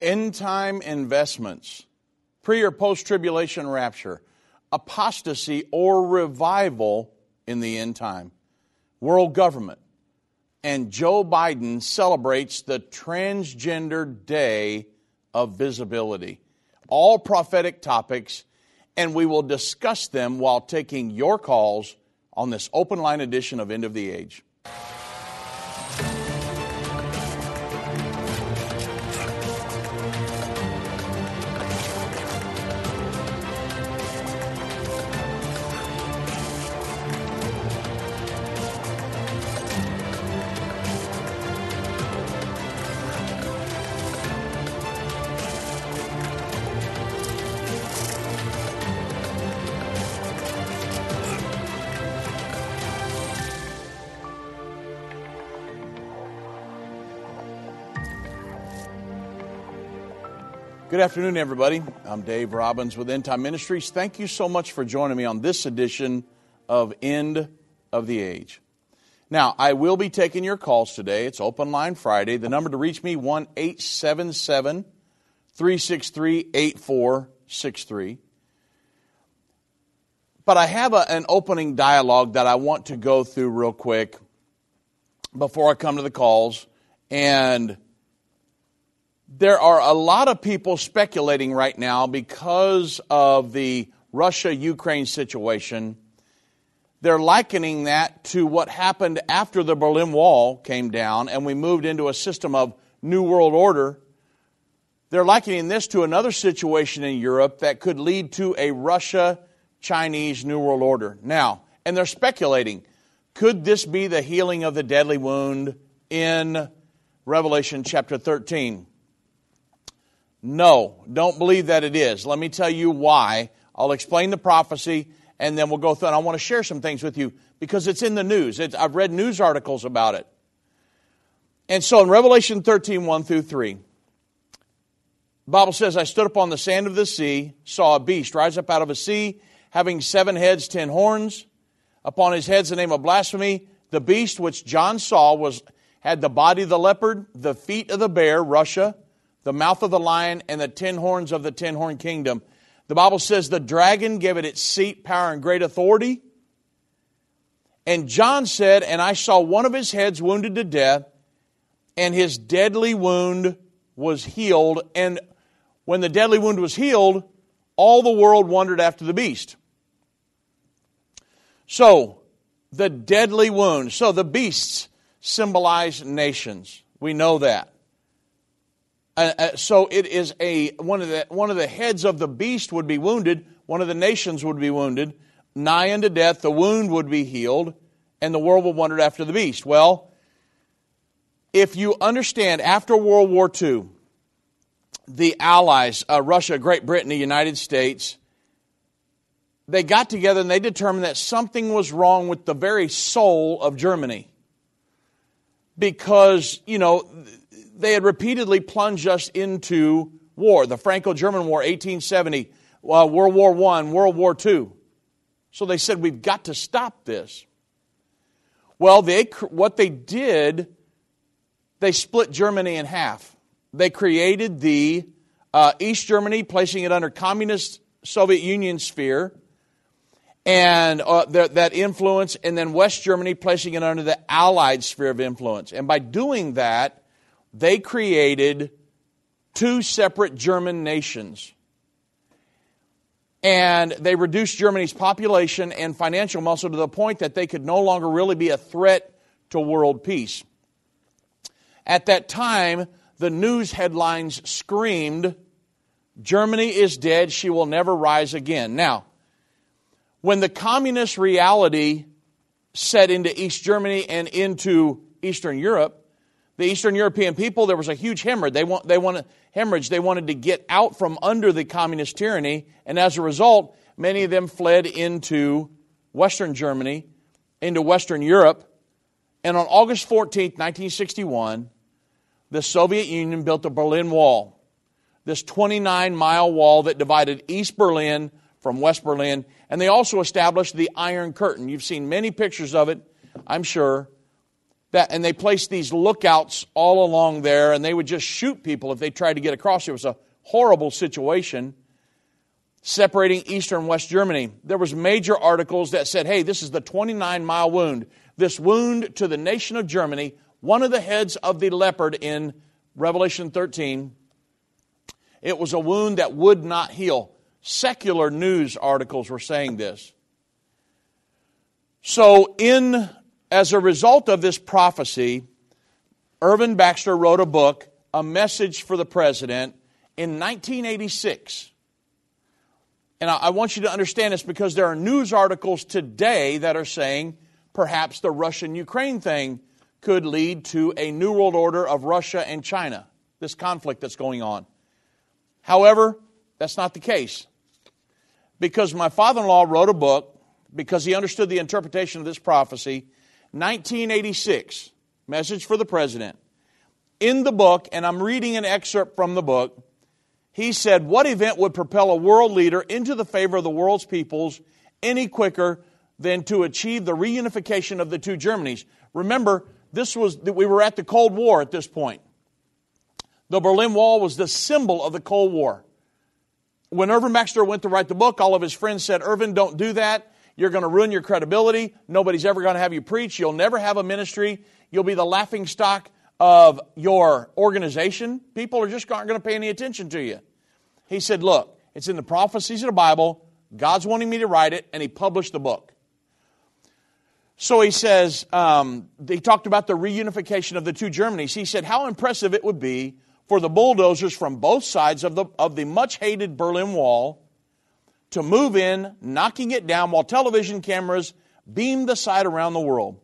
End time investments, pre or post tribulation rapture, apostasy or revival in the end time, world government. And Joe Biden celebrates the Transgender Day of Visibility. All prophetic topics, and we will discuss them while taking your calls on this open line edition of End of the Age. Good afternoon, everybody. I'm Dave Robbins with End Time Ministries. Thank you so much for joining me on this edition of End of the Age. Now, I will be taking your calls today. It's Open Line Friday. The number to reach me, 1 877 363 8463. But I have a, an opening dialogue that I want to go through real quick before I come to the calls. And there are a lot of people speculating right now because of the Russia Ukraine situation. They're likening that to what happened after the Berlin Wall came down and we moved into a system of New World Order. They're likening this to another situation in Europe that could lead to a Russia Chinese New World Order. Now, and they're speculating could this be the healing of the deadly wound in Revelation chapter 13? No, don't believe that it is. Let me tell you why. I'll explain the prophecy and then we'll go through. And I want to share some things with you because it's in the news. It's, I've read news articles about it. And so in Revelation 13, 1 through 3, the Bible says, I stood upon the sand of the sea, saw a beast rise up out of a sea, having seven heads, ten horns. Upon his heads the name of blasphemy. The beast which John saw was had the body of the leopard, the feet of the bear, Russia, the mouth of the lion, and the ten horns of the ten horn kingdom. The Bible says the dragon gave it its seat, power, and great authority. And John said, And I saw one of his heads wounded to death, and his deadly wound was healed. And when the deadly wound was healed, all the world wondered after the beast. So, the deadly wound. So, the beasts symbolize nations. We know that. Uh, uh, so it is a one of the one of the heads of the beast would be wounded, one of the nations would be wounded, nigh unto death. The wound would be healed, and the world would wonder after the beast. Well, if you understand, after World War II, the Allies, uh, Russia, Great Britain, the United States, they got together and they determined that something was wrong with the very soul of Germany. Because, you know, they had repeatedly plunged us into war the Franco German War, 1870, uh, World War I, World War II. So they said, we've got to stop this. Well, they, what they did, they split Germany in half. They created the uh, East Germany, placing it under communist Soviet Union sphere, and uh, that, that influence, and then West Germany, placing it under the Allied sphere of influence. And by doing that, they created two separate German nations. And they reduced Germany's population and financial muscle to the point that they could no longer really be a threat to world peace. At that time, the news headlines screamed, Germany is dead, she will never rise again. Now, when the communist reality set into East Germany and into Eastern Europe, the Eastern European people, there was a huge hemorrhage. They, want, they wanted, hemorrhage. They wanted to get out from under the communist tyranny, and as a result, many of them fled into Western Germany, into Western Europe. And on August 14, 1961, the Soviet Union built the Berlin Wall, this 29 mile wall that divided East Berlin from West Berlin. And they also established the Iron Curtain. You've seen many pictures of it, I'm sure. That, and they placed these lookouts all along there, and they would just shoot people if they tried to get across. It was a horrible situation separating eastern and west Germany. There was major articles that said, "Hey, this is the 29 mile wound. This wound to the nation of Germany, one of the heads of the leopard in Revelation 13. It was a wound that would not heal." Secular news articles were saying this. So, in as a result of this prophecy, Irvin Baxter wrote a book, A Message for the President, in 1986. And I want you to understand this because there are news articles today that are saying perhaps the Russian Ukraine thing could lead to a new world order of Russia and China, this conflict that's going on. However, that's not the case. Because my father in law wrote a book, because he understood the interpretation of this prophecy, 1986, Message for the President. In the book, and I'm reading an excerpt from the book, he said, What event would propel a world leader into the favor of the world's peoples any quicker than to achieve the reunification of the two Germanys? Remember, this was that we were at the Cold War at this point. The Berlin Wall was the symbol of the Cold War. When Irvin Baxter went to write the book, all of his friends said, Irvin, don't do that. You're going to ruin your credibility. Nobody's ever going to have you preach. You'll never have a ministry. You'll be the laughing stock of your organization. People are just aren't going to pay any attention to you. He said, Look, it's in the prophecies of the Bible. God's wanting me to write it, and he published the book. So he says, um, they talked about the reunification of the two Germanys. He said, How impressive it would be for the bulldozers from both sides of the, of the much hated Berlin Wall to move in, knocking it down while television cameras beam the sight around the world.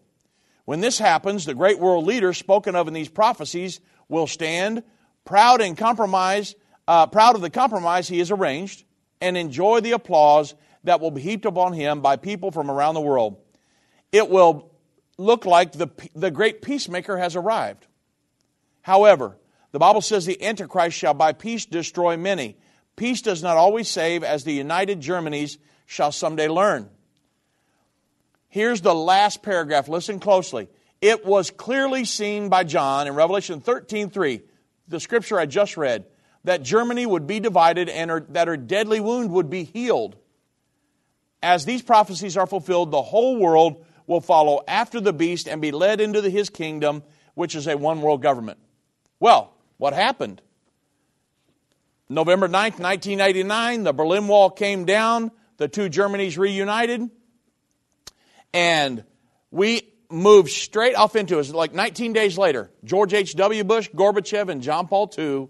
When this happens, the great world leader spoken of in these prophecies will stand proud and compromise, uh, proud of the compromise he has arranged, and enjoy the applause that will be heaped upon him by people from around the world. It will look like the, the great peacemaker has arrived. However, the Bible says the Antichrist shall by peace destroy many. Peace does not always save, as the united Germanies shall someday learn. Here's the last paragraph. Listen closely. It was clearly seen by John in Revelation 13 3, the scripture I just read, that Germany would be divided and her, that her deadly wound would be healed. As these prophecies are fulfilled, the whole world will follow after the beast and be led into the, his kingdom, which is a one world government. Well, what happened? November 9th, 1989, the Berlin Wall came down, the two Germanys reunited, and we moved straight off into it. Like 19 days later, George H.W. Bush, Gorbachev, and John Paul II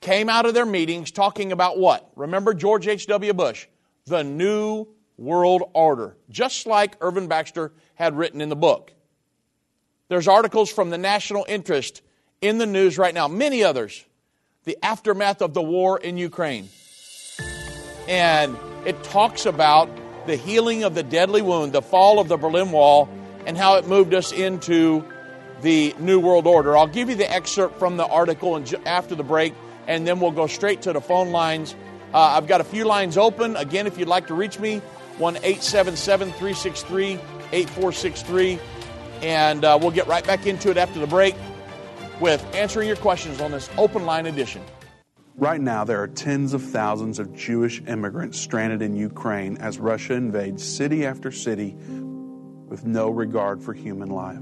came out of their meetings talking about what? Remember George H.W. Bush? The New World Order, just like Irvin Baxter had written in the book. There's articles from the national interest in the news right now, many others the aftermath of the war in Ukraine. And it talks about the healing of the deadly wound, the fall of the Berlin Wall, and how it moved us into the New World Order. I'll give you the excerpt from the article after the break, and then we'll go straight to the phone lines. Uh, I've got a few lines open. Again, if you'd like to reach me, 1 877 363 8463. And uh, we'll get right back into it after the break with answering your questions on this open line edition. Right now, there are tens of thousands of Jewish immigrants stranded in Ukraine as Russia invades city after city with no regard for human life.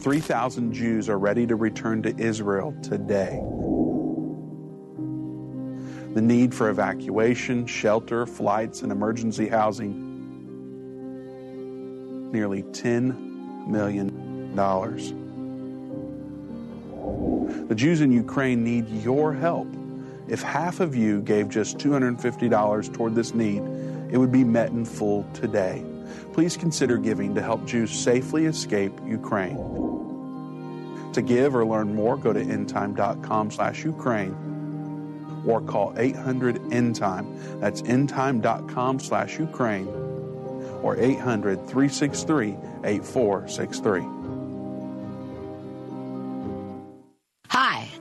3,000 Jews are ready to return to Israel today. The need for evacuation, shelter, flights, and emergency housing nearly 10 million dollars. The Jews in Ukraine need your help. If half of you gave just $250 toward this need, it would be met in full today. Please consider giving to help Jews safely escape Ukraine. To give or learn more, go to endtime.com slash Ukraine or call 800 endtime. That's endtime.com slash Ukraine or 800 363 8463.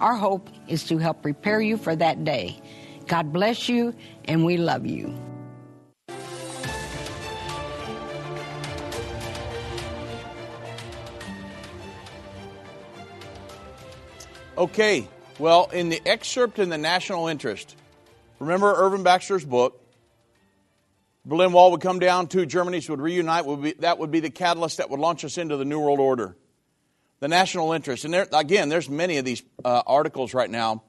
Our hope is to help prepare you for that day. God bless you, and we love you. Okay, well, in the excerpt in the national interest, remember Irvin Baxter's book, Berlin Wall would come down, two Germanys would reunite, would be, that would be the catalyst that would launch us into the New World Order. The national interest. And there, again, there's many of these uh, articles right now.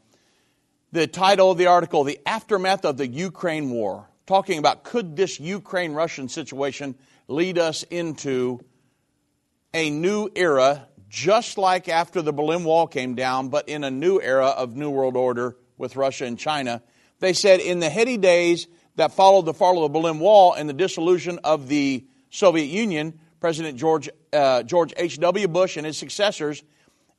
The title of the article, The Aftermath of the Ukraine War, talking about could this Ukraine Russian situation lead us into a new era just like after the Berlin Wall came down, but in a new era of New World Order with Russia and China. They said in the heady days that followed the fall of the Berlin Wall and the dissolution of the Soviet Union, President George, uh, George H.W. Bush and his successors,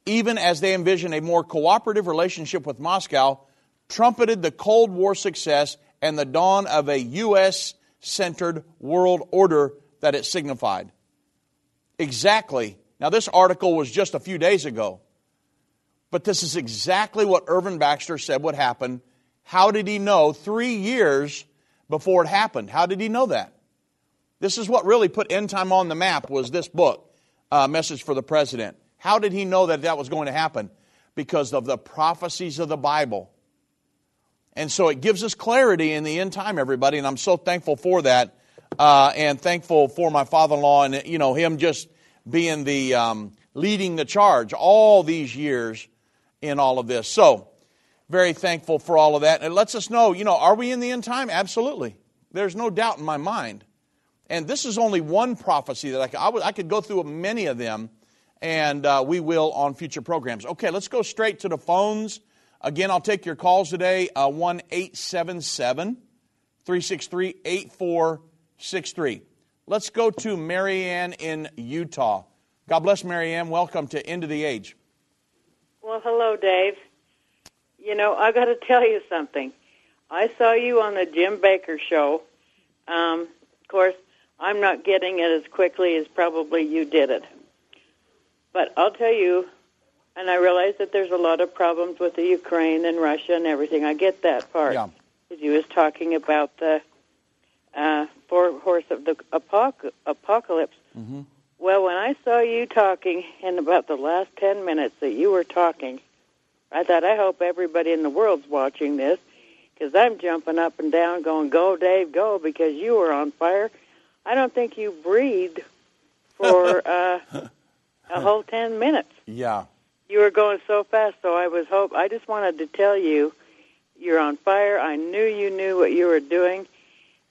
even as they envisioned a more cooperative relationship with Moscow, trumpeted the Cold War success and the dawn of a U.S. centered world order that it signified. Exactly now, this article was just a few days ago, but this is exactly what Irvin Baxter said would happen. How did he know three years before it happened? How did he know that? This is what really put end time on the map was this book, uh, Message for the President. How did he know that that was going to happen? Because of the prophecies of the Bible. And so it gives us clarity in the end time, everybody, and I'm so thankful for that, uh, and thankful for my father-in-law and you know him just being the um, leading the charge all these years in all of this. So, very thankful for all of that. It lets us know, you know, are we in the end time? Absolutely. There's no doubt in my mind. And this is only one prophecy that I could, I, would, I could go through many of them, and uh, we will on future programs. Okay, let's go straight to the phones. Again, I'll take your calls today uh, 1 877 363 8463. Let's go to Marianne in Utah. God bless Marianne. Welcome to End of the Age. Well, hello, Dave. You know, I got to tell you something. I saw you on the Jim Bakker show. Um, of course, I'm not getting it as quickly as probably you did it. But I'll tell you, and I realize that there's a lot of problems with the Ukraine and Russia and everything. I get that part. Yeah. Because you was talking about the uh, four horse of the apoc- apocalypse. Mm-hmm. Well, when I saw you talking in about the last 10 minutes that you were talking, I thought, I hope everybody in the world's watching this because I'm jumping up and down going, go, Dave, go, because you were on fire. I don't think you breathed for uh, a whole 10 minutes. Yeah. You were going so fast, so I was hope. I just wanted to tell you, you're on fire. I knew you knew what you were doing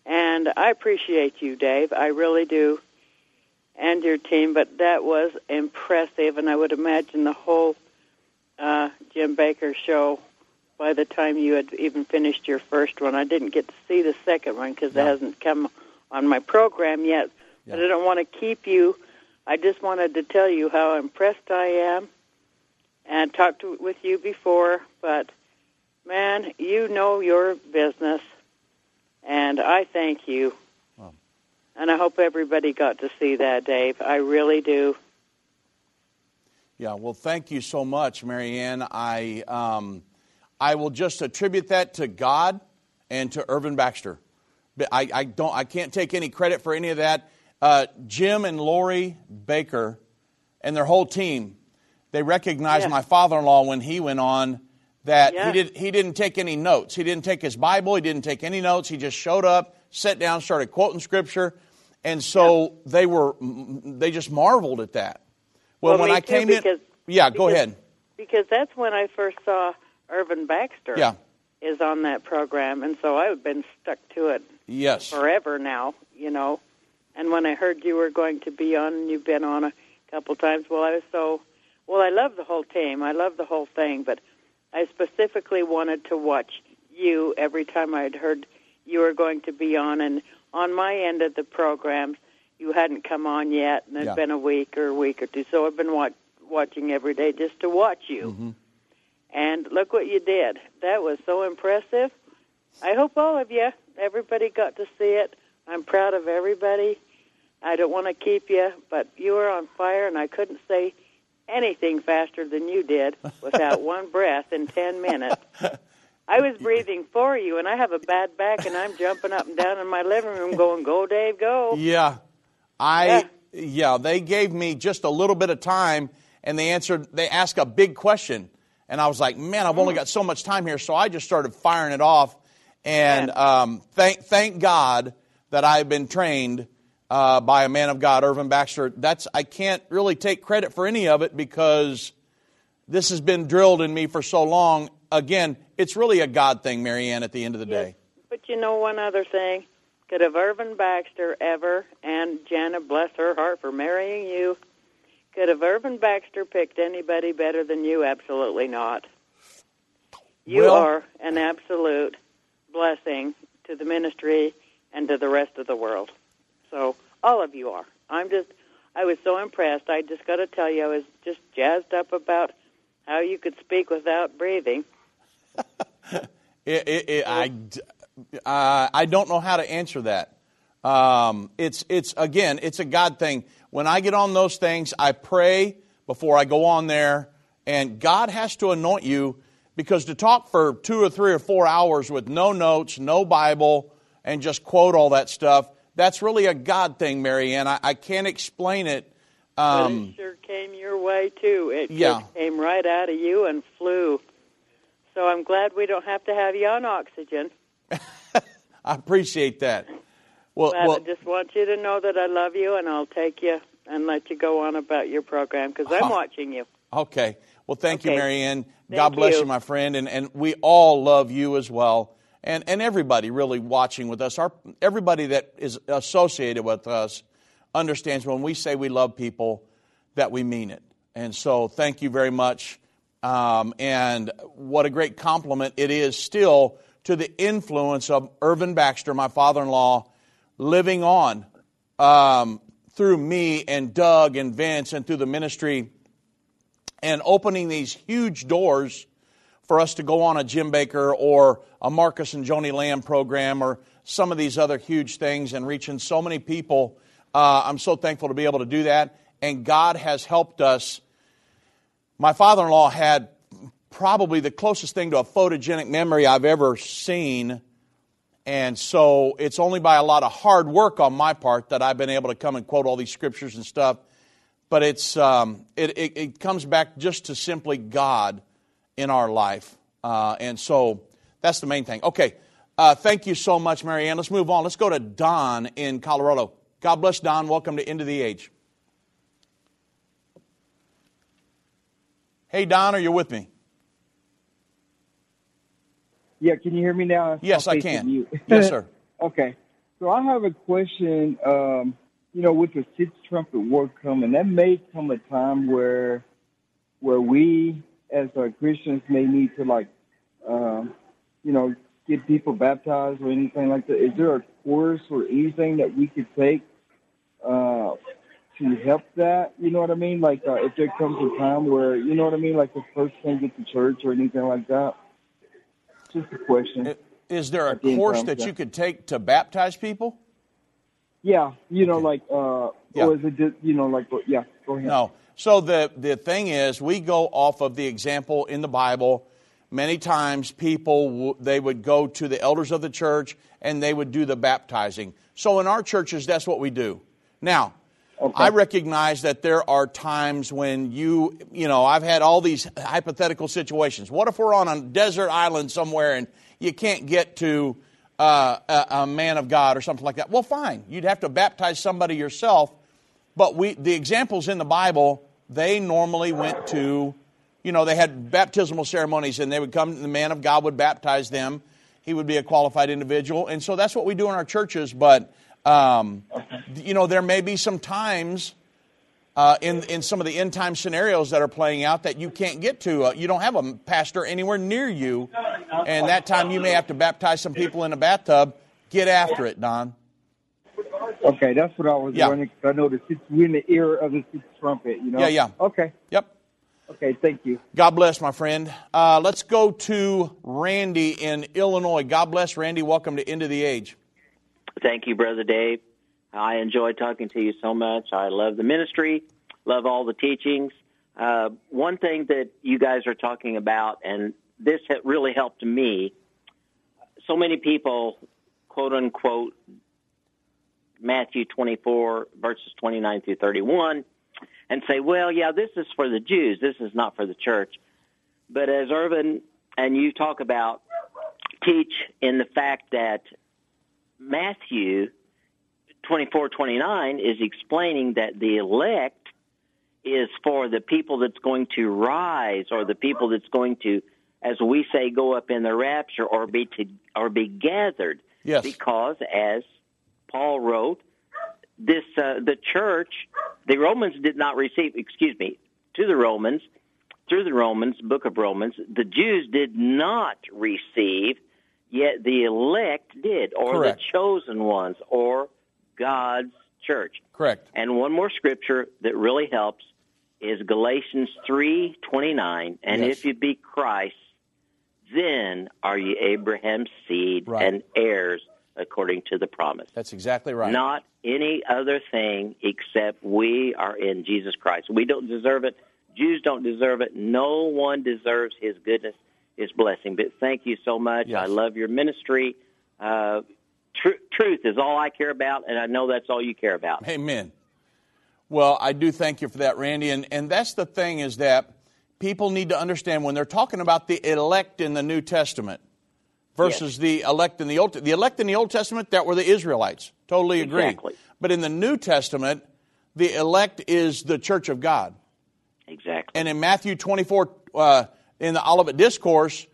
and I appreciate you, Dave. I really do. And your team, but that was impressive, and I would imagine the whole uh, Jim Bakker show by the time you had even finished your first one. I didn't get to see the second one because it hasn't come on my program yet. Yeah. But I don't want to keep you. I just wanted to tell you how impressed I am and talked to, with you before. But man, you know your business and I thank you. Wow. And I hope everybody got to see that, Dave. I really do. Yeah, well, thank you so much, Marianne. I, um, I will just attribute that to God and to Irvin Baxter. I, I, don't, I can't take any credit for any of that. Uh, Jim and Lori Bakker and their whole team, they recognized yeah. my father in law when he went on that yeah. he, did, he didn't take any notes. He didn't take his Bible, he didn't take any notes. He just showed up, sat down, started quoting scripture. And so they were, they just marveled at that. Well, well when I came in. Yeah, go ahead. because that's when I first saw Irvin Baxter. Yeah. is on that program, and so I've been stuck to it Yes. forever now. You know, and when I heard you were going to be on, and you've been on a couple times, well, I was so well. I love the whole team. I love the whole thing, but I specifically wanted to watch you every time I'd heard you were going to be on, and on my end of the program, you hadn't come on yet, and it'd Yeah. been a week or a week or two. So I've been wa- watching every day just to watch you. Mm-hmm. And look what you did. That was so impressive. I hope all of you, everybody got to see it. I'm proud of everybody. I don't want to keep you, but you were on fire, and I couldn't say anything faster than you did without one breath in 10 minutes. I was breathing for you, and I have a bad back, and I'm jumping up and down in my living room going, Go, Dave, go. Yeah. I yeah. they gave me just a little bit of time and they answered they asked a big question and I was like, "Man, I've only mm. got so much time here." So I just started firing it off and um, thank thank God that I've been trained uh, by a man of God, Irvin Baxter. That's I can't really take credit for any of it because this has been drilled in me for so long. Again, it's really a God thing, Marianne, at the end of the day. But you know one other thing? Could have Irvin Baxter ever, and Janet, bless her heart for marrying you, could have Irvin Baxter picked anybody better than you? Absolutely not. You Well- are an absolute blessing to the ministry and to the rest of the world. So all of you are. I'm just, I was so impressed. I just got to tell you, I was just jazzed up about how you could speak without breathing. It, it, it, I, uh, I don't know how to answer that. Um, it's, it's, again, it's a God thing. When I get on those things, I pray before I go on there, and God has to anoint you because to talk for two or three or four hours with no notes, no Bible, and just quote all that stuff, that's really a God thing, Marianne. I, I can't explain it. Um, it sure came your way too. It Yeah. came right out of you and flew. So I'm glad we don't have to have you on oxygen. I appreciate that. Well, well I just want you to know that I love you, and I'll take you and let you go on about your program because I'm Huh. watching you. Okay. Well, thank you, Okay. Marianne. God bless you. you. my friend. And, and we all love you as well. And, and everybody really watching with us, our, everybody that is associated with us understands when we say we love people that we mean it. And so thank you very much. Um, and what a great compliment it is still to the influence of Irvin Baxter, my father in law, living on um, through me and Doug and Vince and through the ministry and opening these huge doors for us to go on a Jim Bakker or a Marcus and Joni Lamb program or some of these other huge things and reaching so many people. Uh, I'm so thankful to be able to do that. And God has helped us. My father in law had probably the closest thing to a photogenic memory I've ever seen. And so it's only by a lot of hard work on my part that I've been able to come and quote all these scriptures and stuff but it's um, it, it, it comes back just to simply God in our life, uh, and so that's the main thing. Okay, uh, thank you so much, Marianne. Let's move on. Let's go to Don in Colorado. God bless Don. Welcome to End of the Age. Hey, Don, are you with me? Yeah, can you hear me now? Yes, I can. Yes, sir. okay. So I have a question. Um, you know, with the sixth trumpet war coming, that may come a time where where we as uh, Christians may need to like, um, you know, get people baptized or anything like that. Is there a course or anything that we could take uh, to help that? You know what I mean? Like, uh, if there comes a time where, you know what I mean, like the person can't get to church or anything like that. Just a question. Is there a At the end course that you could take to baptize people? Yeah, you know, Okay. like, uh, Yeah. or is it just, you know, like, yeah, go ahead. No. So the, the thing is, we go off of the example in the Bible. Many times people, w- they would go to the elders of the church and they would do the baptizing. So in our churches, that's what we do. Now, Okay. I recognize that there are times when you, you know, I've had all these hypothetical situations. What if we're on a desert island somewhere and you can't get to uh, a, a man of God or something like that? Well, fine. You'd have to baptize somebody yourself. But we, the examples in the Bible they normally went to, you know, they had baptismal ceremonies and they would come, the man of God would baptize them. He would be a qualified individual. And so that's what we do in our churches. But, um, you know, there may be some times uh, in, in some of the end time scenarios that are playing out that you can't get to. Uh, you don't have a pastor anywhere near you. And that time you may have to baptize some people in a bathtub. Get after it, Don. Okay, that's what I was Yeah. wondering. 'cause I know the sixth, we're in the era of the sixth trumpet. You know. Yeah, yeah. Okay. Yep. Okay. Thank you. God bless, my friend. Uh, let's go to Randy in Illinois. God bless, Randy. Welcome to End of the Age. Thank you, Brother Dave. I enjoy talking to you so much. I love the ministry, love all the teachings. Uh, one thing that you guys are talking about, and this really helped me, so many people, quote unquote, Matthew 24, verses 29 through 31, and say, well, yeah, this is for the Jews, this is not for the church. But as Irvin and you talk about, teach in the fact that Matthew 24, 29 is explaining that the elect is for the people that's going to rise or the people that's going to, as we say, go up in the rapture or be to, or be gathered. Yes. Because as Paul wrote, this uh, the church, the Romans did not receive. Excuse me, to the Romans, through the Romans, Book of Romans, the Jews did not receive, yet the elect did, or Correct. the chosen ones, or God's church. Correct. And one more scripture that really helps is Galatians three twenty nine. And Yes. if you be Christ, then are you Abraham's seed Right. and heirs according to the promise. That's exactly right. Not any other thing except we are in Jesus Christ. We don't deserve it. Jews don't deserve it. No one deserves His goodness, His blessing. But thank you so much. Yes. I love your ministry. Uh, tr- truth is all I care about, and I know that's all you care about. Amen. Well, I do thank you for that, Randy. And, and that's the thing is that people need to understand when they're talking about the elect in the New Testament versus the elect in the Old The elect in the Old Testament, that were the Israelites. Totally agree. Exactly. But in the New Testament, the elect is the church of God. Exactly. And in Matthew 24, uh, in the Olivet Discourse,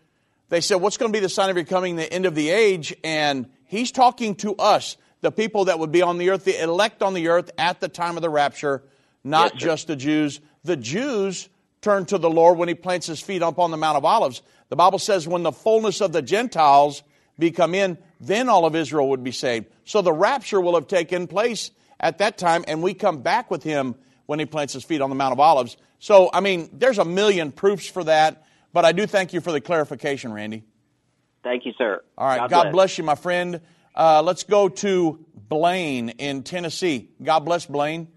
they said, What's going to be the sign of your coming, the end of the age? And he's talking to us, the people that would be on the earth, the elect on the earth at the time of the rapture, not Yes, just the Jews. The Jews turn to the Lord when he plants his feet up on the Mount of Olives. The Bible says, When the fullness of the Gentiles become in, then all of Israel would be saved. So the rapture will have taken place at that time, and we come back with him when he plants his feet on the Mount of Olives. So, I mean, there's a million proofs for that, but I do thank you for the clarification, Randy. Thank you, sir. All right, God, bless. you, my friend. Uh, let's go to Blaine in Tennessee. God bless Blaine.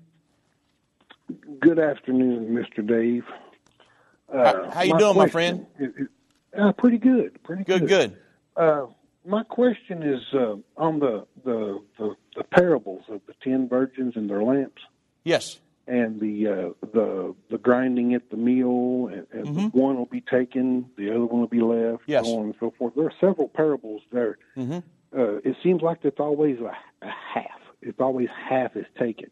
Good afternoon, Mr. Dave. How, how you doing, my friend? is- is- uh, pretty good. Pretty Good, good. good. Uh, my question is uh, on the, the the the parables of the ten virgins and their lamps, Yes. And the uh, the the grinding at the mill, and, and one will be taken, the other one will be left, Mm-hmm. Yes. so on and so forth. There are several parables there. Mm-hmm. Uh, it seems like it's always a, a half. It's always half is taken.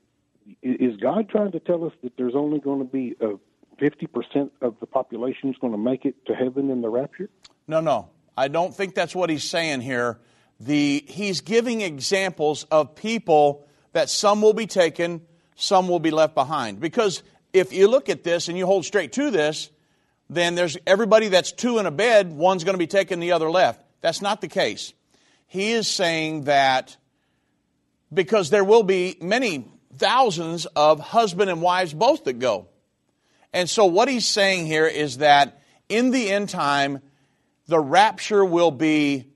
Is God trying to tell us that there's only going to be a fifty percent of the population is going to make it to heaven in the rapture? No, no. I don't think that's what he's saying here. The, he's giving examples of people that some will be taken, some will be left behind. Because if you look at this and you hold straight to this, then there's everybody that's two in a bed, one's going to be taken, the other left. That's not the case. He is saying that because there will be many thousands of husband and wives both that go. And so what he's saying here is that in the end time, the rapture will be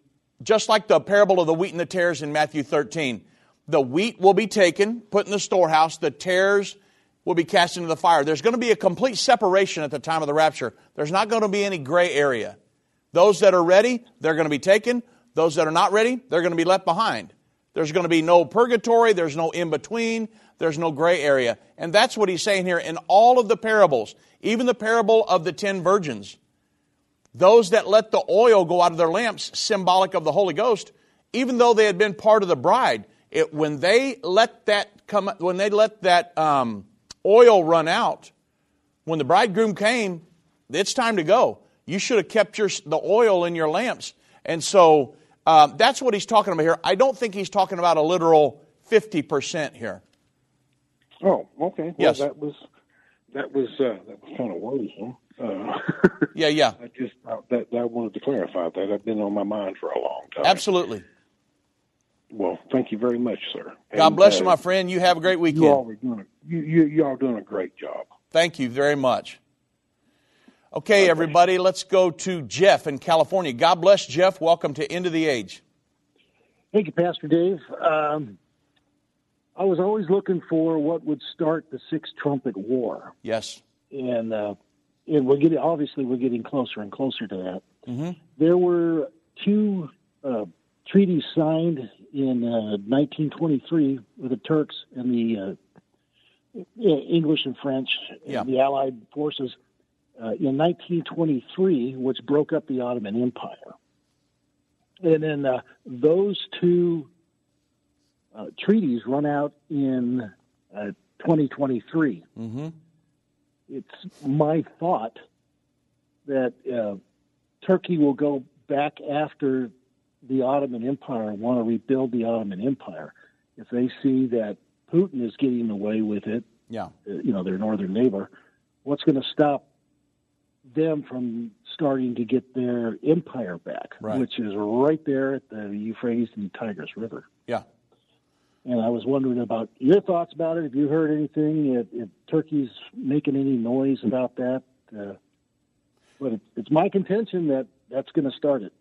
just like the parable of the wheat and the tares in Matthew 13. The wheat will be taken, put in the storehouse, the tares will be cast into the fire. There's going to be a complete separation at the time of the rapture. There's not going to be any gray area. Those that are ready, they're going to be taken. Those that are not ready, they're going to be left behind. There's going to be no purgatory, there's no in between, there's no gray area. And that's what he's saying here in all of the parables, even the parable of the ten virgins. Those that let the oil go out of their lamps, symbolic of the Holy Ghost, even though they had been part of the bride, it, when they let that come, when they let that um, oil run out, When the bridegroom came, it's time to go. You should have kept your, the oil in your lamps. And so um, that's what he's talking about here. I don't think he's talking about a literal 50% here. Oh, okay. Well, Yes. that was that was uh, that was kind of worrisome. Uh, Yeah, yeah, I just thought that, that I wanted to clarify that. I've been on my mind for a long time. absolutely. Well, thank you very much, sir. God And, bless uh, you, my friend. You have a great weekend. You all weekend. are doing a, you, you you all doing a great job. Thank you very much. Okay, everybody, let's go to Jeff in California. God bless Jeff. Welcome to End of the Age. Thank you, Pastor Dave. Um, I was always looking for what would start the Sixth Trumpet War, Yes. and uh, and we're getting obviously we're getting closer and closer to that. Mm-hmm. There were two uh, treaties signed in uh, 1923 with the Turks and the uh, English and French, Yeah. the Allied forces. Uh, in 1923, which broke up the Ottoman Empire. And then uh, those two uh, treaties run out in uh, 2023. Mm-hmm. It's my thought that uh, Turkey will go back after the Ottoman Empire and want to rebuild the Ottoman Empire if they see that Putin is getting away with it. Yeah. uh, You know, their northern neighbor. What's going to stop them from starting to get their empire back, Right. which is right there at the Euphrates and Tigris River? Yeah. And I was wondering about your thoughts about it. Have you heard anything? If, if Turkey's making any noise about that? Uh, but it, it's my contention that that's going to start it.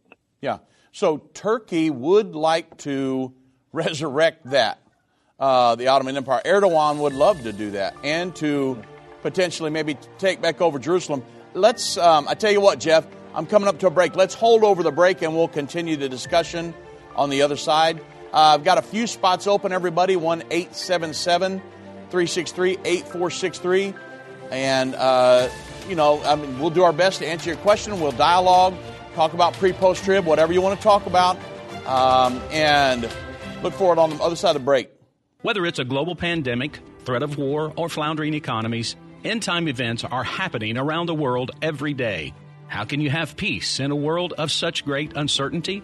Yeah. So Turkey would like to resurrect that, uh, the Ottoman Empire. Erdogan would love to do that and to potentially maybe take back over Jerusalem. Let's, um, I tell you what, Jeff, I'm coming up to a break. Let's hold over the break and we'll continue the discussion on the other side. Uh, I've got a few spots open, everybody. 1 877 363 8463. And, uh, you know, I mean, we'll do our best to answer your question. We'll dialogue, talk about pre post trib, whatever you want to talk about. Um, and look forward on the other side of the break. Whether it's a global pandemic, threat of war, or floundering economies, end time events are happening around the world every day. How can you have peace in a world of such great uncertainty?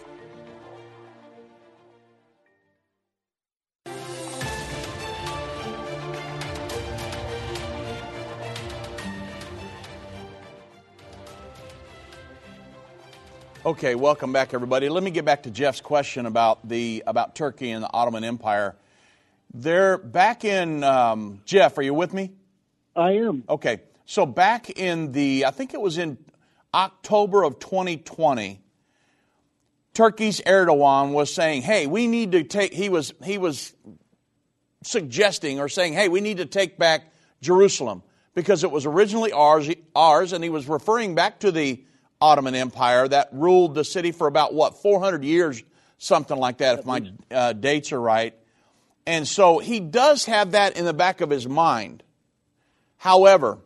Okay, welcome back, everybody. Let me get back to Jeff's question about the about Turkey and the Ottoman Empire. They're back in um, Jeff. Are you with me? I am. Okay, so back in the I think it was in October of 2020, Turkey's Erdogan was saying, "Hey, we need to take." He was he was suggesting or saying, "Hey, we need to take back Jerusalem because it was originally ours." Ours, and he was referring back to the Ottoman Empire that ruled the city for about what 400 years, something like that, if my uh, dates are right. And so he does have that in the back of his mind. However,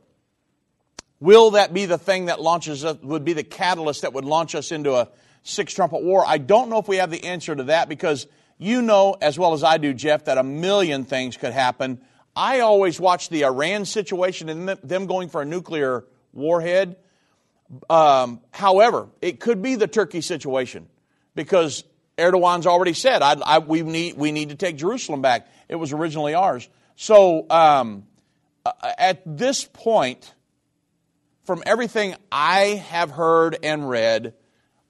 Will that be the thing that launches us, would be the catalyst that would launch us into a six trumpet war? I don't know if we have the answer to that because you know as well as I do, Jeff, that a million things could happen. I always watch the Iran situation and them going for a nuclear warhead. Um, however, it could be the Turkey situation because Erdogan's already said, I, I, we, need, we need to take Jerusalem back. It was originally ours. So um, at this point, from everything I have heard and read,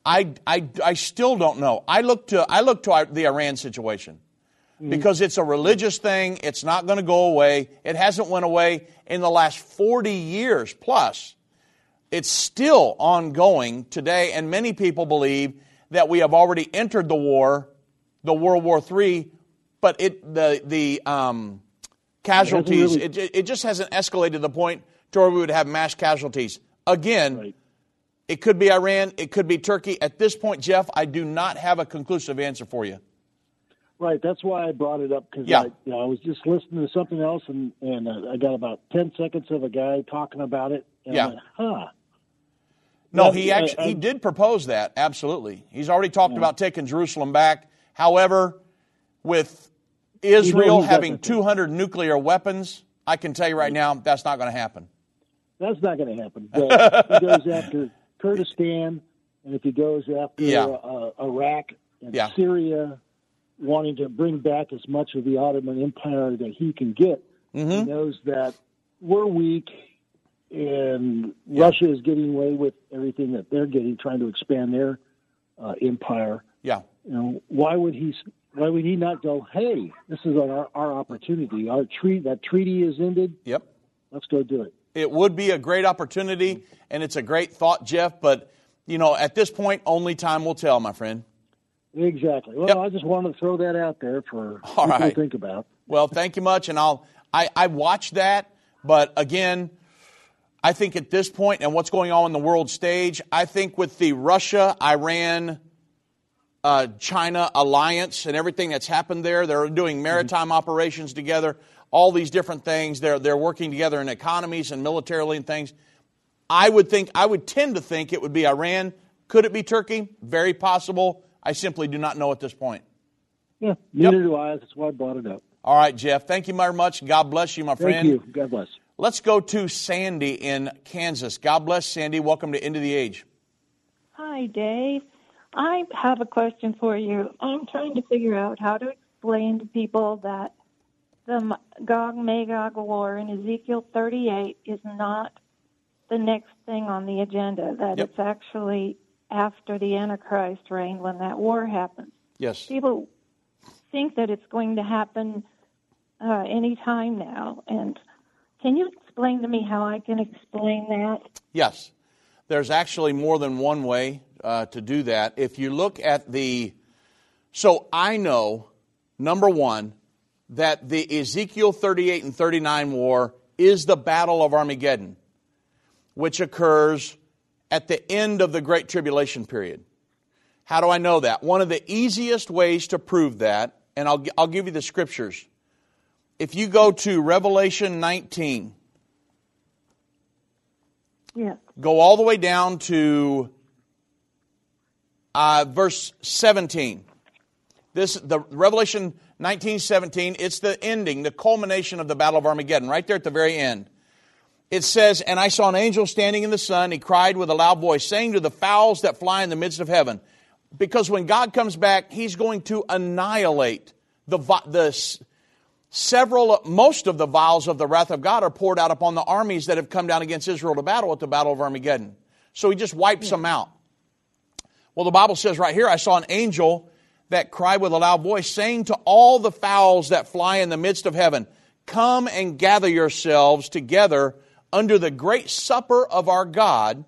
I, I, I still don't know. I look to, I look to the Iran situation mm-hmm. because it's a religious thing. It's not going to go away. It hasn't went away in the last 40 years plus. It's still ongoing today, and many people believe that we have already entered the war, the World War III, but it, the, the um, casualties, it, really... it, it just hasn't escalated to the point to where we would have mass casualties. Again, right. it could be Iran, it could be Turkey. At this point, Jeff, I do not have a conclusive answer for you. Right, that's why I brought it up because yeah. I, you know, I was just listening to something else, and and uh, I got about ten seconds of a guy talking about it. Yeah. Went, huh. No, he actually I, he did propose that. Absolutely, he's already talked yeah. about taking Jerusalem back. However, with Israel having 200 nuclear weapons, I can tell you right now that's not going to happen. That's not going to happen. But he goes after Kurdistan, and if he goes after yeah. uh, Iraq and yeah. Syria, wanting to bring back as much of the Ottoman Empire that he can get, mm-hmm. he knows that we're weak, and yeah. Russia is getting away with everything that they're getting, trying to expand their uh, empire. Yeah. You know, why would he? Why would he not go? Hey, this is our, our opportunity. Our treaty, that treaty is ended. Yep. Let's go do it. It would be a great opportunity, and it's a great thought, Jeff. But you know, at this point, only time will tell, my friend. Exactly. Well, yep. I just wanted to throw that out there for All people right. to think about. Well, thank you much, and I'll I I watch that, but again. I think at this point and what's going on in the world stage, I think with the Russia, Iran, uh, China alliance and everything that's happened there, they're doing maritime mm-hmm. operations together all these different things. They're, they're working together in economies and militarily and things. I would think, I would tend to think it would be Iran. Could it be Turkey? Very possible. I simply do not know at this point. Yeah, neither yep. do I. That's why I brought it up. All right, Jeff. Thank you very much. God bless you, my friend. Thank you. God bless. Let's go to Sandy in Kansas. God bless Sandy. Welcome to End of the Age. Hi, Dave. I have a question for you. I'm trying to figure out how to explain to people that the Gog Magog war in Ezekiel 38 is not the next thing on the agenda, that yep. it's actually after the Antichrist reign when that war happens. Yes. People think that it's going to happen uh, any time now. And can you explain to me how I can explain that? Yes. There's actually more than one way uh, to do that. If you look at the. So I know, number one, that the Ezekiel 38 and 39 war is the Battle of Armageddon, which occurs at the end of the Great Tribulation period. How do I know that? One of the easiest ways to prove that, and I'll, I'll give you the scriptures. If you go to Revelation 19, yeah. go all the way down to uh, verse 17. This the Revelation 1917, it's the ending, the culmination of the Battle of Armageddon, right there at the very end. It says, And I saw an angel standing in the sun. He cried with a loud voice, saying to the fowls that fly in the midst of heaven, because when God comes back, He's going to annihilate the, the several, most of the vials of the wrath of God are poured out upon the armies that have come down against Israel to battle at the Battle of Armageddon. So He just wipes yeah. them out. Well, the Bible says right here, I saw an angel that cried with a loud voice, saying to all the fowls that fly in the midst of heaven, Come and gather yourselves together under the great supper of our God,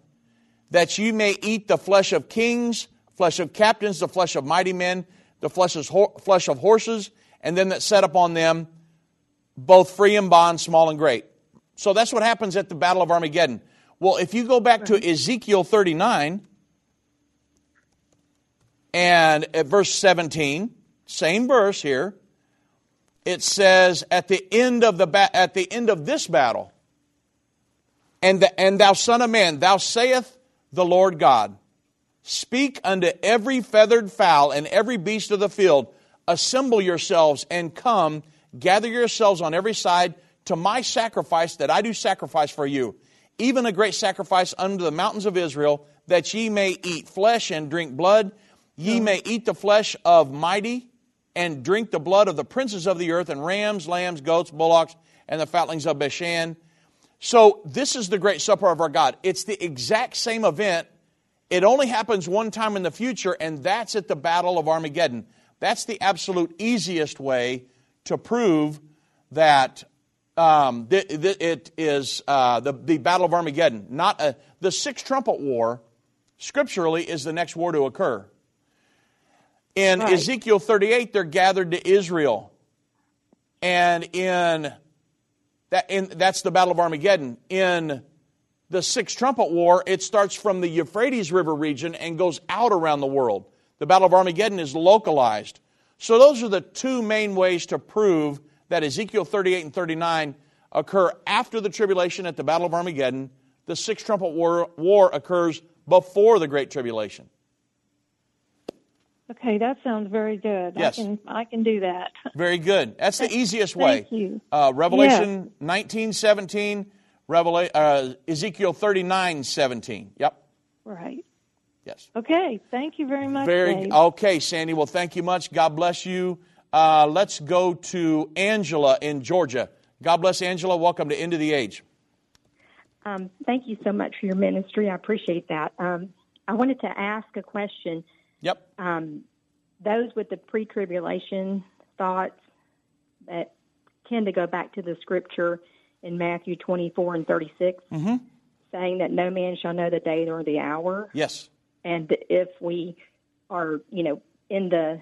that you may eat the flesh of kings, flesh of captains, the flesh of mighty men, the flesh of horses, and them that set upon them, both free and bond, small and great. So that's what happens at the Battle of Armageddon. Well, if you go back to Ezekiel 39, and at verse 17, same verse here, it says at the end of the ba- at the end of this battle, And, the, and thou son of man, thou sayest the Lord God, speak unto every feathered fowl and every beast of the field, assemble yourselves and come, gather yourselves on every side to my sacrifice that I do sacrifice for you, even a great sacrifice unto the mountains of Israel, that ye may eat flesh and drink blood. Ye hmm. may eat the flesh of mighty and drink the blood of the princes of the earth and rams, lambs, goats, bullocks, and the fatlings of Bashan. So this is the great supper of our God. It's the exact same event. It only happens one time in the future, and that's at the Battle of Armageddon. That's the absolute easiest way to prove that um, th- th- it is uh, the, the Battle of Armageddon. Not a, the Sixth Trumpet War, scripturally, is the next war to occur. In Right. Ezekiel 38, they're gathered to Israel. And in that, in, that's the Battle of Armageddon. In the Sixth Trumpet War, it starts from the Euphrates River region and goes out around the world. The Battle of Armageddon is localized. So, those are the two main ways to prove that Ezekiel 38 and 39 occur after the tribulation at the Battle of Armageddon. The Sixth Trumpet War, war occurs before the Great Tribulation. Okay, that sounds very good. Yes. I can I can do that. Very good. That's the easiest way. Thank you. Uh, Revelation 19, 17, Revela- uh, Ezekiel 39, 17. Yep. Right. Yes. Okay. Thank you very much. Very Dave. okay, Sandy. Well, thank you much. God bless you. Uh, let's go to Angela in Georgia. God bless Angela. Welcome to End of the Age. Um, thank you so much for your ministry. I appreciate that. Um, I wanted to ask a question. Yep. Um, those with the pre tribulation thoughts that tend to go back to the scripture in Matthew 24 and 36, Mm-hmm. saying that no man shall know the day or the hour. Yes. And if we are, you know, in the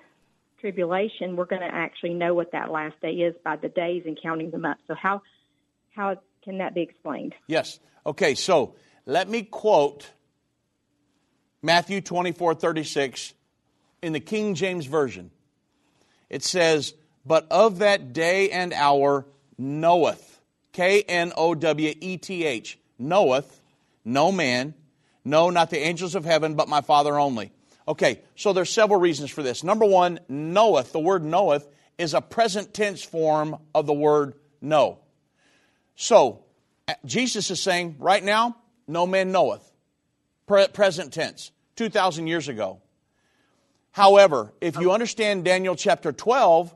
tribulation, we're going to actually know what that last day is by the days and counting them up. So how how can that be explained? Yes. Okay, so let me quote Matthew 24, 36 in the King James Version. It says, But of that day and hour knoweth, K N O W E T H, knoweth no man, no, not the angels of heaven, but my Father only. Okay, so there's several reasons for this. Number one, knoweth, the word knoweth is a present tense form of the word know. So, Jesus is saying, right now, no man knoweth. Pre- present tense, 2,000 years ago. However, if you understand Daniel chapter 12,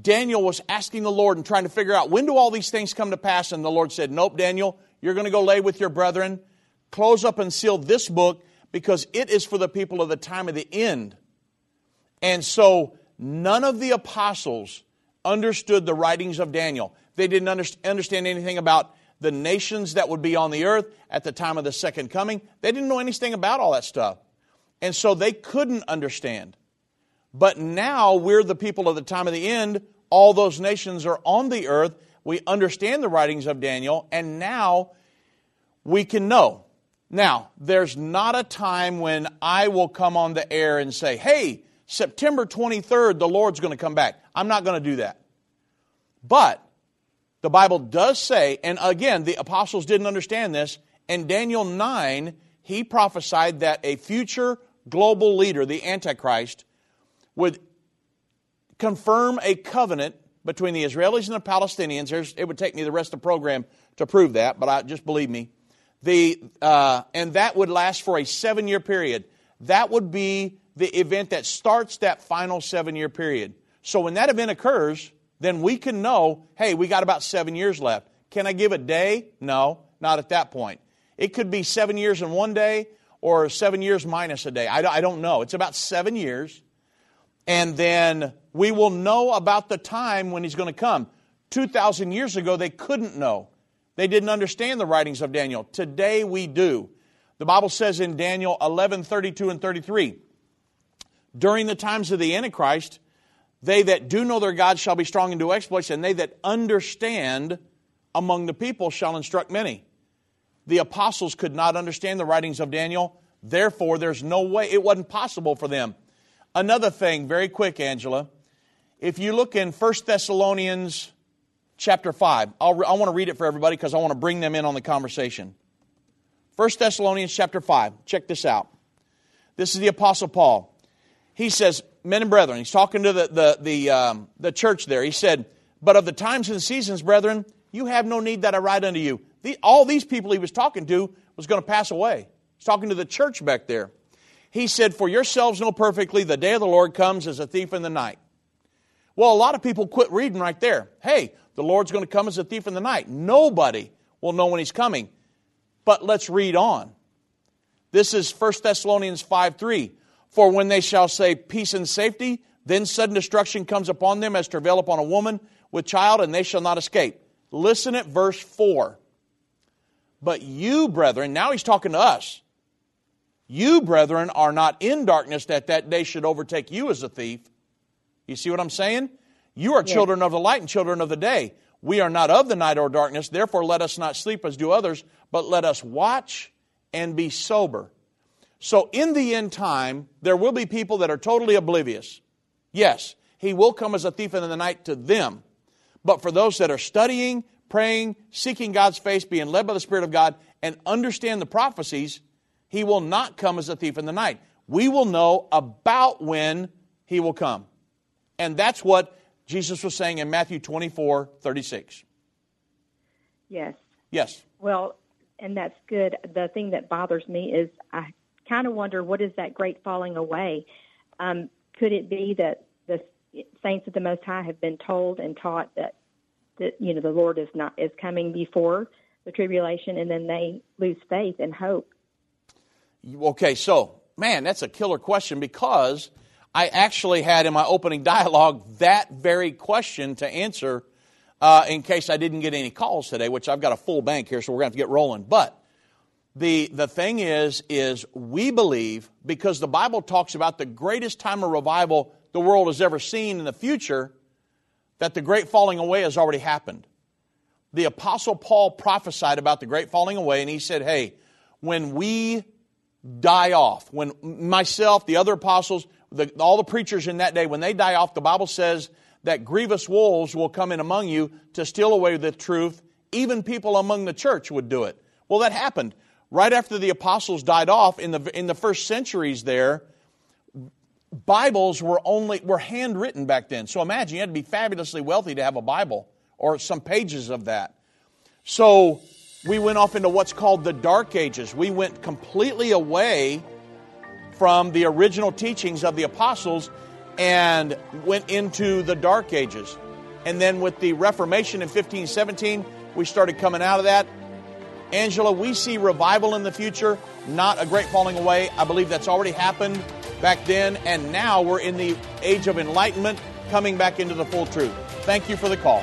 Daniel was asking the Lord and trying to figure out when do all these things come to pass? And the Lord said, Nope, Daniel, you're going to go lay with your brethren, close up and seal this book because it is for the people of the time of the end. And so none of the apostles understood the writings of Daniel. They didn't understand anything about the nations that would be on the earth at the time of the second coming. They didn't know anything about all that stuff. And so they couldn't understand. But now we're the people of the time of the end. All those nations are on the earth. We understand the writings of Daniel, and now we can know. Now, there's not a time when I will come on the air and say, hey, September 23rd, the Lord's going to come back. I'm not going to do that. But the Bible does say, and again, the apostles didn't understand this, in Daniel 9, he prophesied that a future global leader, the Antichrist, would confirm a covenant between the Israelis and the Palestinians. It would take me the rest of the program to prove that, but I, just believe me. The, uh, and that would last for a seven year period. That would be the event that starts that final seven year period. So when that event occurs, then we can know hey, we got about seven years left. Can I give a day? No, not at that point. It could be seven years in one day or seven years minus a day. I I don't know. It's about seven years. And then we will know about the time when he's going to come. 2,000 years ago, they couldn't know. They didn't understand the writings of Daniel. Today we do. The Bible says in Daniel 11 32 and 33 During the times of the Antichrist, they that do know their God shall be strong and do exploits, and they that understand among the people shall instruct many. The apostles could not understand the writings of Daniel, therefore, there's no way, it wasn't possible for them. Another thing, very quick, Angela. If you look in 1 Thessalonians chapter 5, I'll, I want to read it for everybody because I want to bring them in on the conversation. 1 Thessalonians chapter 5. Check this out. This is the Apostle Paul. He says, Men and brethren, he's talking to the, the, the, um, the church there. He said, But of the times and the seasons, brethren, you have no need that I write unto you. The, all these people he was talking to was going to pass away. He's talking to the church back there. He said, For yourselves know perfectly the day of the Lord comes as a thief in the night. Well, a lot of people quit reading right there. Hey, the Lord's going to come as a thief in the night. Nobody will know when he's coming. But let's read on. This is 1 Thessalonians 5 3. For when they shall say peace and safety, then sudden destruction comes upon them as travail upon a woman with child, and they shall not escape. Listen at verse 4. But you, brethren, now he's talking to us. You, brethren, are not in darkness that that day should overtake you as a thief. You see what I'm saying? You are children of the light and children of the day. We are not of the night or darkness, therefore let us not sleep as do others, but let us watch and be sober. So in the end time, there will be people that are totally oblivious. Yes, he will come as a thief in the night to them. But for those that are studying, praying, seeking God's face, being led by the Spirit of God, and understand the prophecies, he will not come as a thief in the night. We will know about when he will come. And that's what Jesus was saying in Matthew 24 36. Yes. Yes. Well, and that's good. The thing that bothers me is I kind of wonder what is that great falling away? Um, could it be that the saints of the Most High have been told and taught that that you know the Lord is not is coming before the tribulation, and then they lose faith and hope? Okay, so man, that's a killer question because I actually had in my opening dialogue that very question to answer uh, in case I didn't get any calls today, which I've got a full bank here, so we're going to have to get rolling. But the, the thing is, is we believe, because the Bible talks about the greatest time of revival the world has ever seen in the future, that the great falling away has already happened. The Apostle Paul prophesied about the great falling away, and he said, Hey, when we die off, when myself, the other apostles, the, all the preachers in that day, when they die off, the Bible says that grievous wolves will come in among you to steal away the truth. Even people among the church would do it. Well, that happened. Right after the apostles died off in the, in the first centuries there, Bibles were only were handwritten back then. So imagine you had to be fabulously wealthy to have a Bible or some pages of that. So we went off into what's called the Dark Ages. We went completely away from the original teachings of the apostles and went into the Dark Ages. And then with the Reformation in 1517, we started coming out of that. Angela, we see revival in the future, not a great falling away. I believe that's already happened back then, and now we're in the age of enlightenment, coming back into the full truth. Thank you for the call.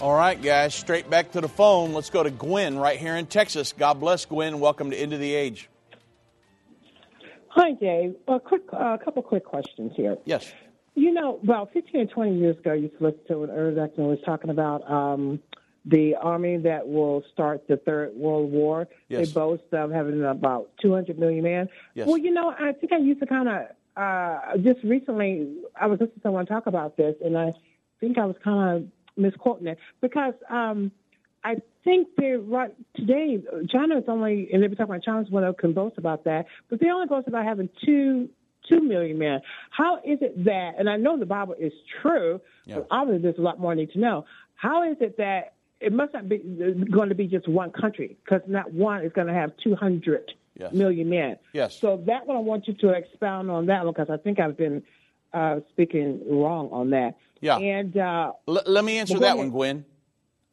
All right, guys, straight back to the phone. Let's go to Gwen right here in Texas. God bless Gwen. Welcome to End of the Age. Hi, Dave. A quick, a uh, couple quick questions here. Yes. You know, about 15 or 20 years ago, you listened to what Ernest Eckner was talking about um, the army that will start the Third World War. Yes. They boast of having about 200 million men. Yes. Well, you know, I think I used to kind of, uh, just recently, I was listening to someone talk about this, and I think I was kind of misquoting it because um, I think they're right today. China is only, and they were talking about China's one can boast about that, but they only boast about having two two million men. How is it that? And I know the Bible is true, Yeah. but obviously there's a lot more I need to know. How is it that it must not be going to be just one country because not one is going to have two hundred million Yes. men. Yes. So that one I want you to expound on that one because I think I've been uh, speaking wrong on that. Yeah. And uh, L- let me answer that ahead. one, Gwen,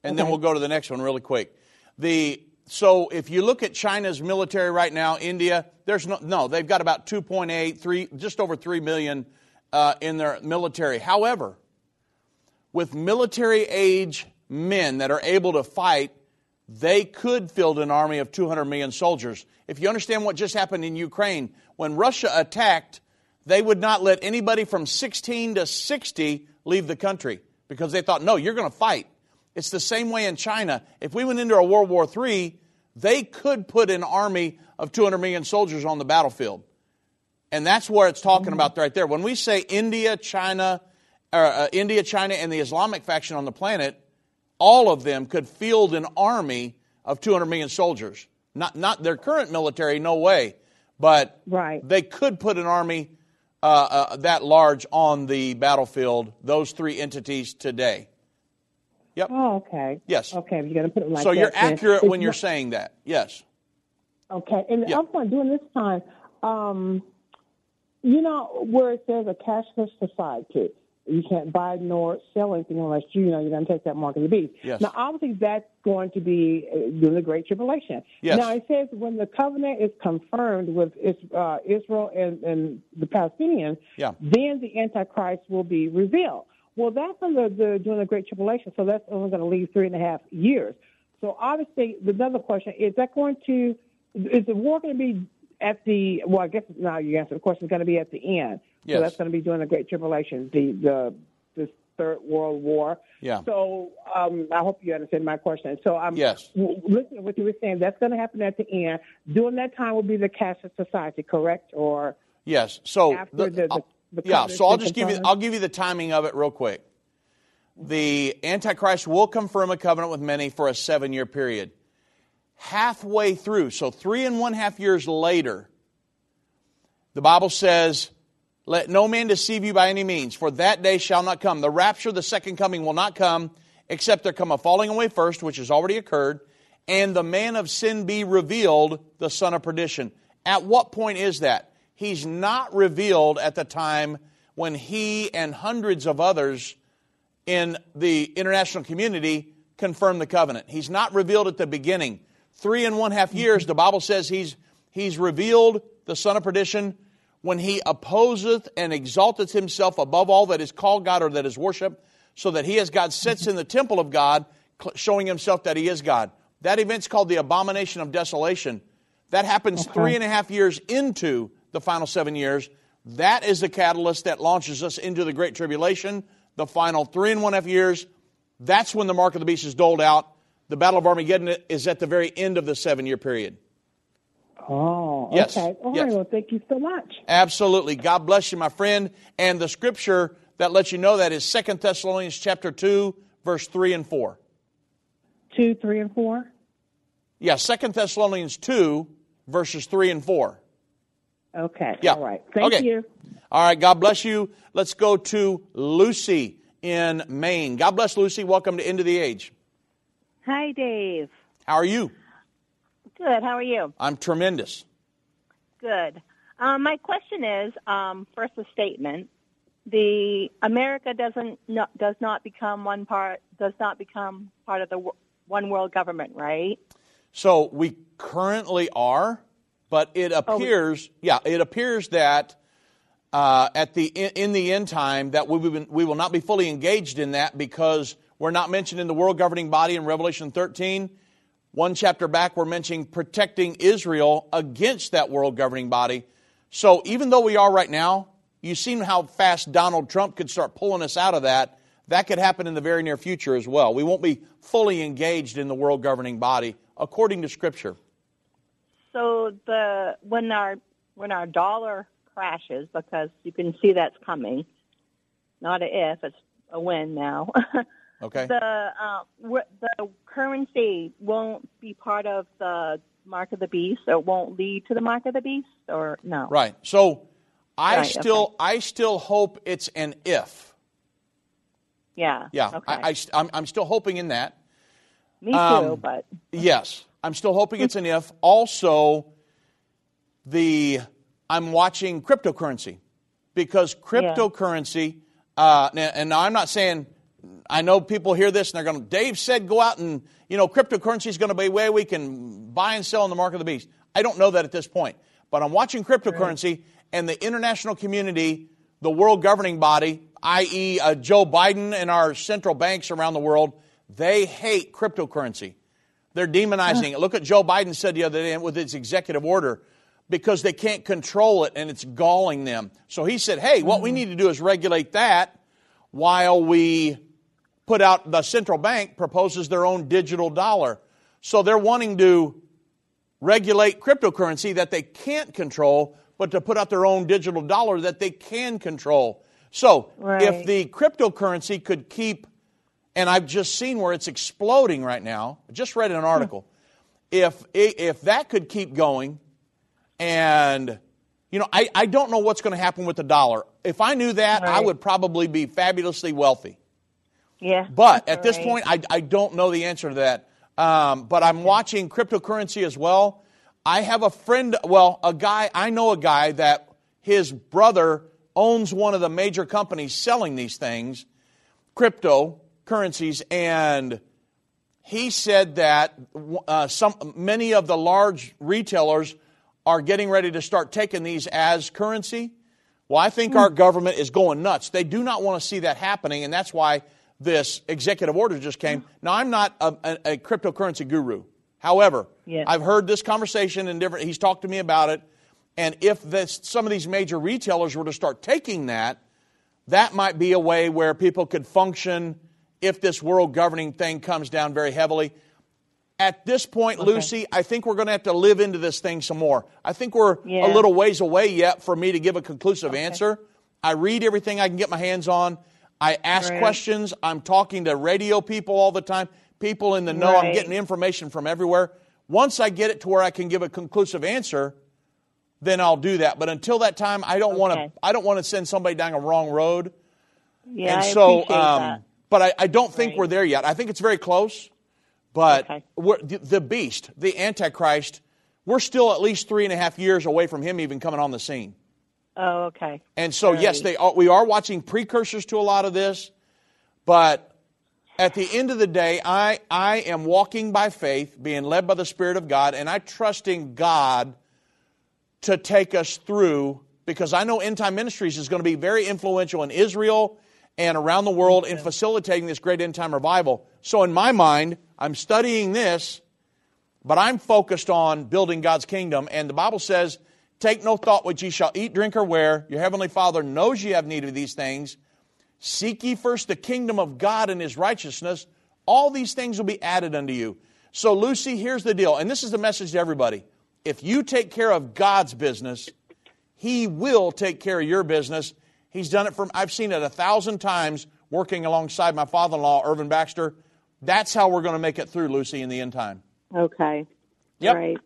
and then we'll go to the next one really quick. The so if you look at China's military right now, India, there's no no, they've got about 2.8, 3, just over 3 million uh, in their military. However, with military age men that are able to fight, they could field an army of 200 million soldiers. If you understand what just happened in Ukraine, when Russia attacked, they would not let anybody from 16 to 60 leave the country because they thought, no, you're going to fight. It's the same way in China. If we went into a World War III, they could put an army of 200 million soldiers on the battlefield. And that's where it's talking about right there. When we say India, China, uh, uh, India, China, and the Islamic faction on the planet, all of them could field an army of 200 million soldiers. Not, not their current military, no way, but right. they could put an army uh, uh, that large on the battlefield. Those three entities today. Yep. Oh, okay. Yes. Okay, you're going to put it like so that. you're accurate when you're saying that. Yes. Okay, and Yeah. also during this time, um, you know where it says a cashless society, you can't buy nor sell anything unless you know you're going to take that mark of the beast. Yes. Now, obviously, that's going to be uh, during the Great Tribulation. Yes. Now, it says when the covenant is confirmed with uh, Israel and, and the Palestinians, Yeah. then the Antichrist will be revealed. Well, that's on the, during the Great Tribulation, so that's only going to leave three and a half years. So obviously, the other question is that going to is the war going to be at the well? I guess now you answer the question. It's going to be at the end. Yes. So that's going to be during the Great Tribulation, the the this Third World War. Yeah. So um, I hope you understand my question. So I'm Yes. w- listening to what you were saying. That's going to happen at the end. During that time will be the cashless society, correct? Or Yes. So After the- the- the yeah. So I'll just give you? I'll give you the timing of it real quick. The Antichrist will confirm a covenant with many for a seven year period. Halfway through, so three and one half years later, the Bible says, Let no man deceive you by any means, for that day shall not come. The rapture, the second coming, will not come, except there come a falling away first, which has already occurred, and the man of sin be revealed, the son of perdition. At what point is that? He's not revealed at the time when he and hundreds of others in the international community confirm the covenant. He's not revealed at the beginning. Three and one half years, the Bible says he's, he's revealed the son of perdition when he opposeth and exalteth himself above all that is called God or that is worshiped, so that he as God sits in the temple of God, showing himself that he is God. That event's called the abomination of desolation. That happens three and a half years into the final seven years. That is the catalyst that launches us into the Great Tribulation, the final three and one half years. That's when the mark of the beast is doled out. The Battle of Armageddon is at the very end of the seven year period. oh, Yes, okay. All yes. right. Well, thank you so much. Absolutely. God bless you, my friend. And the scripture that lets you know that is 2 Thessalonians chapter 2, verse 3 and 4. Two, three, and four. Yeah, 2 Thessalonians 2, verses 3 and 4. Okay. Yeah. All right. Thank Okay. you. All right, God bless you. Let's go to Lucy in Maine. God bless Lucy. Welcome to End of the Age. Hi, Dave. How are you? Good. How are you? I'm tremendous. Good. Um, my question is, um, first a statement: the America doesn't no, does not become one part does not become part of the one world government, right? So we currently are, but it appears, yeah, it appears that uh, at the in, in the end time that we will, we will not be fully engaged in that because we're not mentioned in the world governing body in Revelation 13. One chapter back, we're mentioning protecting Israel against that world governing body. So even though we are right now, you've seen how fast Donald Trump could start pulling us out of that. That could happen in the very near future as well. We won't be fully engaged in the world governing body according to Scripture. So the when our when our dollar crashes, because you can see that's coming, not a if, it's a when now. Okay? the uh, the currency won't be part of the mark of the beast, or won't lead to the mark of the beast, or no? Right. So I Right, still I still hope it's an if. Yeah. Yeah, Okay. I, I, I'm, I'm still hoping in that. Me too, Um, but Yes, I'm still hoping it's an if. Also, the I'm watching cryptocurrency because cryptocurrency. Uh, now- and now I'm not saying. I know people hear this and they're going. to Dave said go out and you know cryptocurrency is going to be way we can buy and sell in the mark of the beast. I don't know that at this point, but I'm watching cryptocurrency and the international community, the world governing body, i.e., uh, Joe Biden and our central banks around the world, they hate cryptocurrency. They're demonizing it. Look at Joe Biden said the other day with his executive order because they can't control it and it's galling them. So he said, hey, what we need to do is regulate that while we put out the central bank proposes their own digital dollar. So they're wanting to regulate cryptocurrency that they can't control, but to put out their own digital dollar that they can control. So if the cryptocurrency could keep, and I've just seen where it's exploding right now, I just read an hmm. article. If, if that could keep going, and you know, I, I don't know what's going to happen with the dollar. If I knew that, I would probably be fabulously wealthy. Yeah. But at this all point. I, I don't know the answer to that. Um, but I'm watching cryptocurrency as well. I have a friend, well, a guy, I know a guy that his brother owns one of the major companies selling these things, cryptocurrencies, and he said that uh, some, many of the large retailers are getting ready to start taking these as currency. Well, I think our government is going nuts. They do not want to see that happening, and that's why this executive order just came. Now, I'm not a, a, a cryptocurrency guru. However, Yeah. I've heard this conversation and different. He's talked to me about it, and if this, some of these major retailers were to start taking that, that might be a way where people could function if this world governing thing comes down very heavily. At this point, Lucy, I think we're going to have to live into this thing some more. I think we're Yeah. a little ways away yet for me to give a conclusive answer. I read everything I can get my hands on. I ask Right. questions. I'm talking to radio people all the time, people in the know. I'm getting information from everywhere. Once I get it to where I can give a conclusive answer, then I'll do that. But until that time, I don't want to. I don't want to send somebody down a wrong road. Yeah, and I so, appreciate um, that. but I, I don't think Right. we're there yet. I think it's very close. But we're, the, the beast, the Antichrist, we're still at least three and a half years away from him even coming on the scene. Oh, okay. And so, yes, they are, we are watching precursors to a lot of this, but at the end of the day, I, I am walking by faith, being led by the Spirit of God, and I trust in God to take us through because I know End Time Ministries is going to be very influential in Israel and around the world in facilitating this great end time revival. So, in my mind, I'm studying this, but I'm focused on building God's kingdom. And the Bible says, Take no thought what ye shall eat, drink, or wear. Your heavenly Father knows ye have need of these things. Seek ye first the kingdom of God and his righteousness. All these things will be added unto you. So, Lucy, here's the deal, and this is the message to everybody. If you take care of God's business, he will take care of your business. He's done it from, I've seen it a thousand times working alongside my father in law, Irvin Baxter. That's how we're going to make it through, Lucy, in the end time. Okay. Yep. Right.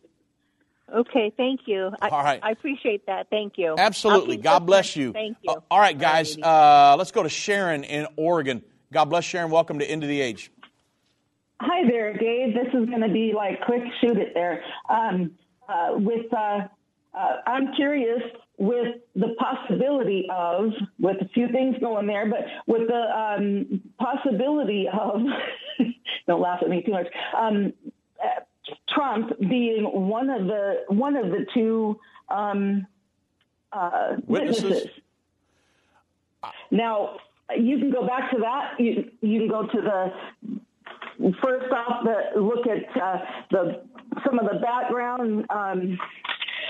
Okay, thank you. I, All right. I appreciate that. Thank you. Absolutely. God bless you. Thank you. Uh, all right, guys. Uh, let's go to Sharon in Oregon. God bless Sharon. Welcome to End of the Age. Hi there, Dave. This is going to be like quick shoot it there. Um, uh, with uh, uh, I'm curious with the possibility of with a few things going there, but with the um, possibility of don't laugh at me too much. Um, uh, Trump being one of the one of the two um, uh, Witnesses? witnesses. Now you can go back to that. You you can go to the first off the look at uh, the some of the background um,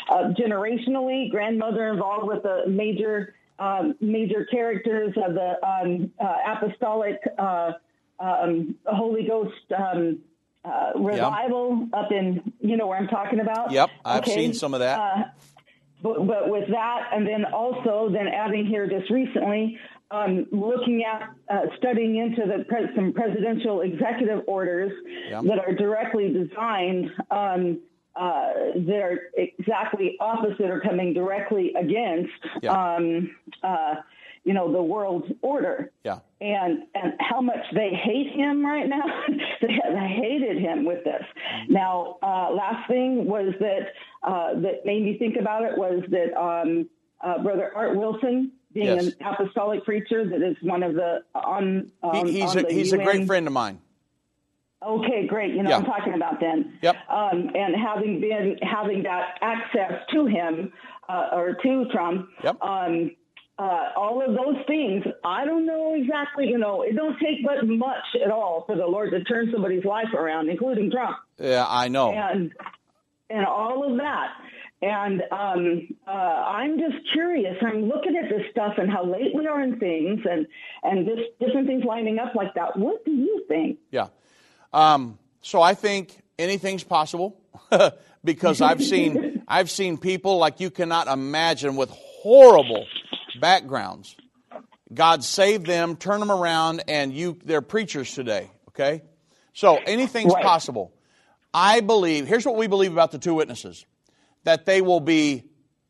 uh, generationally. Grandmother involved with the major um, major characters of the um, uh, apostolic uh, um, Holy Ghost. Uh, revival up in you know where I'm talking about. Yep, I've Okay. seen some of that. Uh, but, but with that, and then also then adding here just recently, um, looking at uh, studying into the pres- some presidential executive orders Yep. that are directly designed um, uh, that are exactly opposite or coming directly against, Yeah. um, uh, you know, the world order. Yeah. And and how much they hate him right now. they, they hated him with this. Now, uh, last thing was that uh, that made me think about it was that um, uh, Brother Art Wilson, being Yes. an apostolic preacher, that is one of the on. on He, he's on a, the he's a great friend of mine. Okay, great. You know Yeah. what I'm talking about then. Yep. Um, and having been having that access to him uh, or to Trump, Yep. um, uh, all of those things, I don't know exactly. You know, it don't take but much at all for the Lord to turn somebody's life around, including Trump, Yeah, I know. and and all of that. And um, uh, I'm just curious. I'm looking at this stuff and how late we are in things, and and this different things lining up like that. What do you think? Yeah. Um, so I think anything's possible because I've seen I've seen people like you cannot imagine with horrible backgrounds. God saved them, turn them around, and you they're preachers today. Okay, so anything's Right. possible. I believe. Here's what we believe about the two witnesses: that they will be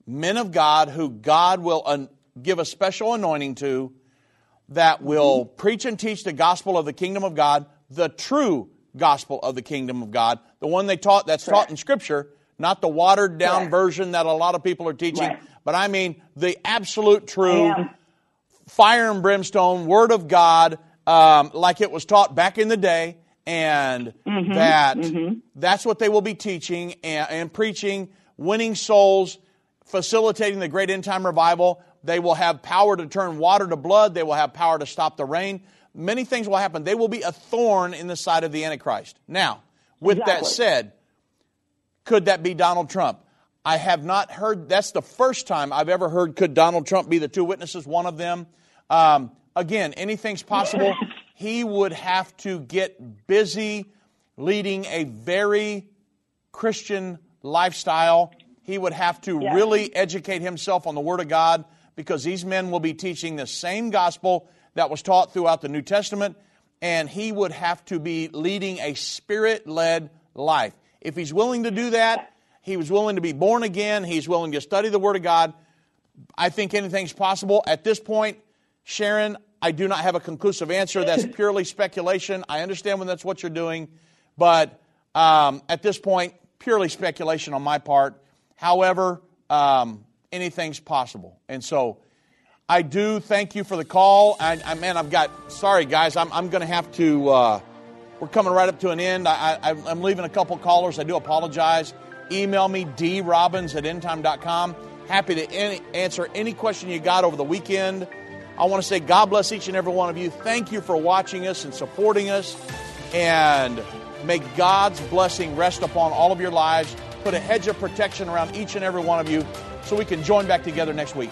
men of God who God will un- give a special anointing to, that will mm-hmm. preach and teach the gospel of the kingdom of God, the true gospel of the kingdom of God, the one they taught that's taught in Scripture, not the watered down Correct. version that a lot of people are teaching, Right. But I mean the absolute true fire and brimstone Word of God, um, like it was taught back in the day, and Mhm, that mhm. that's what they will be teaching and, and preaching, winning souls, facilitating the great end time revival. They will have power to turn water to blood. They will have power to stop the rain. Many things will happen. They will be a thorn in the side of the Antichrist. Now, with that said, could that be Donald Trump? I have not heard, that's the first time I've ever heard, could Donald Trump be the two witnesses, one of them? Um, again, anything's possible. he would have to get busy leading a very Christian lifestyle. He would have to Yes. really educate himself on the Word of God because these men will be teaching the same gospel that was taught throughout the New Testament, and he would have to be leading a spirit led life. If he's willing to do that, he was willing to be born again, he's willing to study the Word of God. I think anything's possible. At this point, Sharon, I do not have a conclusive answer. That's purely speculation. I understand when that's what you're doing, but um, at this point, purely speculation on my part. However, um, anything's possible. And so I do thank you for the call. I, I man, I've got, sorry guys, I'm, I'm going to have to, uh, we're coming right up to an end. I, I, I'm leaving a couple callers. I do apologize. Email me, drobbins at endtime.com. Happy to any, answer any question you got over the weekend. I want to say God bless each and every one of you. Thank you for watching us and supporting us. And may God's blessing rest upon all of your lives. Put a hedge of protection around each and every one of you so we can join back together next week.